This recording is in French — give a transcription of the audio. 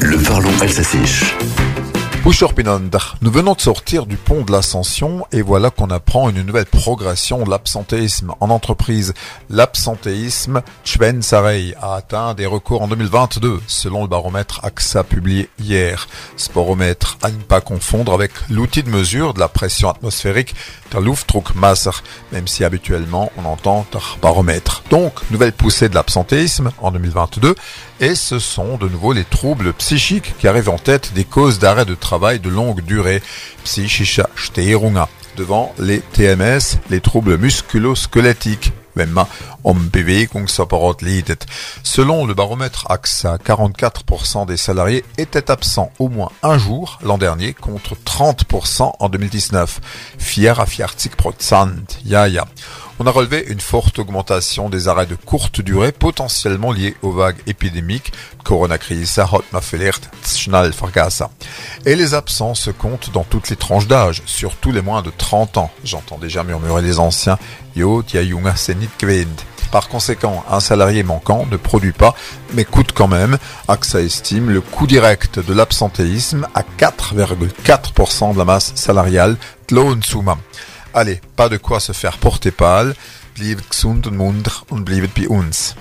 Le parlons alsacien. Nous venons de sortir du pont de l'Ascension et voilà qu'on apprend une nouvelle progression de l'absentéisme en entreprise. L'absentéisme, Chwen Sarey a atteint des records en 2022 selon le baromètre AXA publié hier. Ce baromètre à ne pas confondre avec l'outil de mesure de la pression atmosphérique der Luftdruckmasse, même si habituellement on entend baromètre. Donc, nouvelle poussée de l'absentéisme en 2022 et ce sont de nouveau les troubles psychiques qui arrivent en tête des causes d'arrêt de travail de longue durée, psychische Störungen, devant les TMS, les troubles musculo-squelettiques, Selon le baromètre AXA, 44% des salariés étaient absents au moins un jour l'an dernier contre 30% en 2019. Fier à Ya ya. On a relevé une forte augmentation des arrêts de courte durée potentiellement liés aux vagues épidémiques, Corona-crise, Et les absents se comptent dans toutes les tranches d'âge, surtout les moins de 30 ans. J'entends déjà murmurer les anciens, par conséquent, un salarié manquant ne produit pas, mais coûte quand même. AXA estime le coût direct de l'absentéisme à 4,4% de la masse salariale. Allez, pas de quoi se faire porter pâle. Blieb gesund und munter und bliebet bei uns.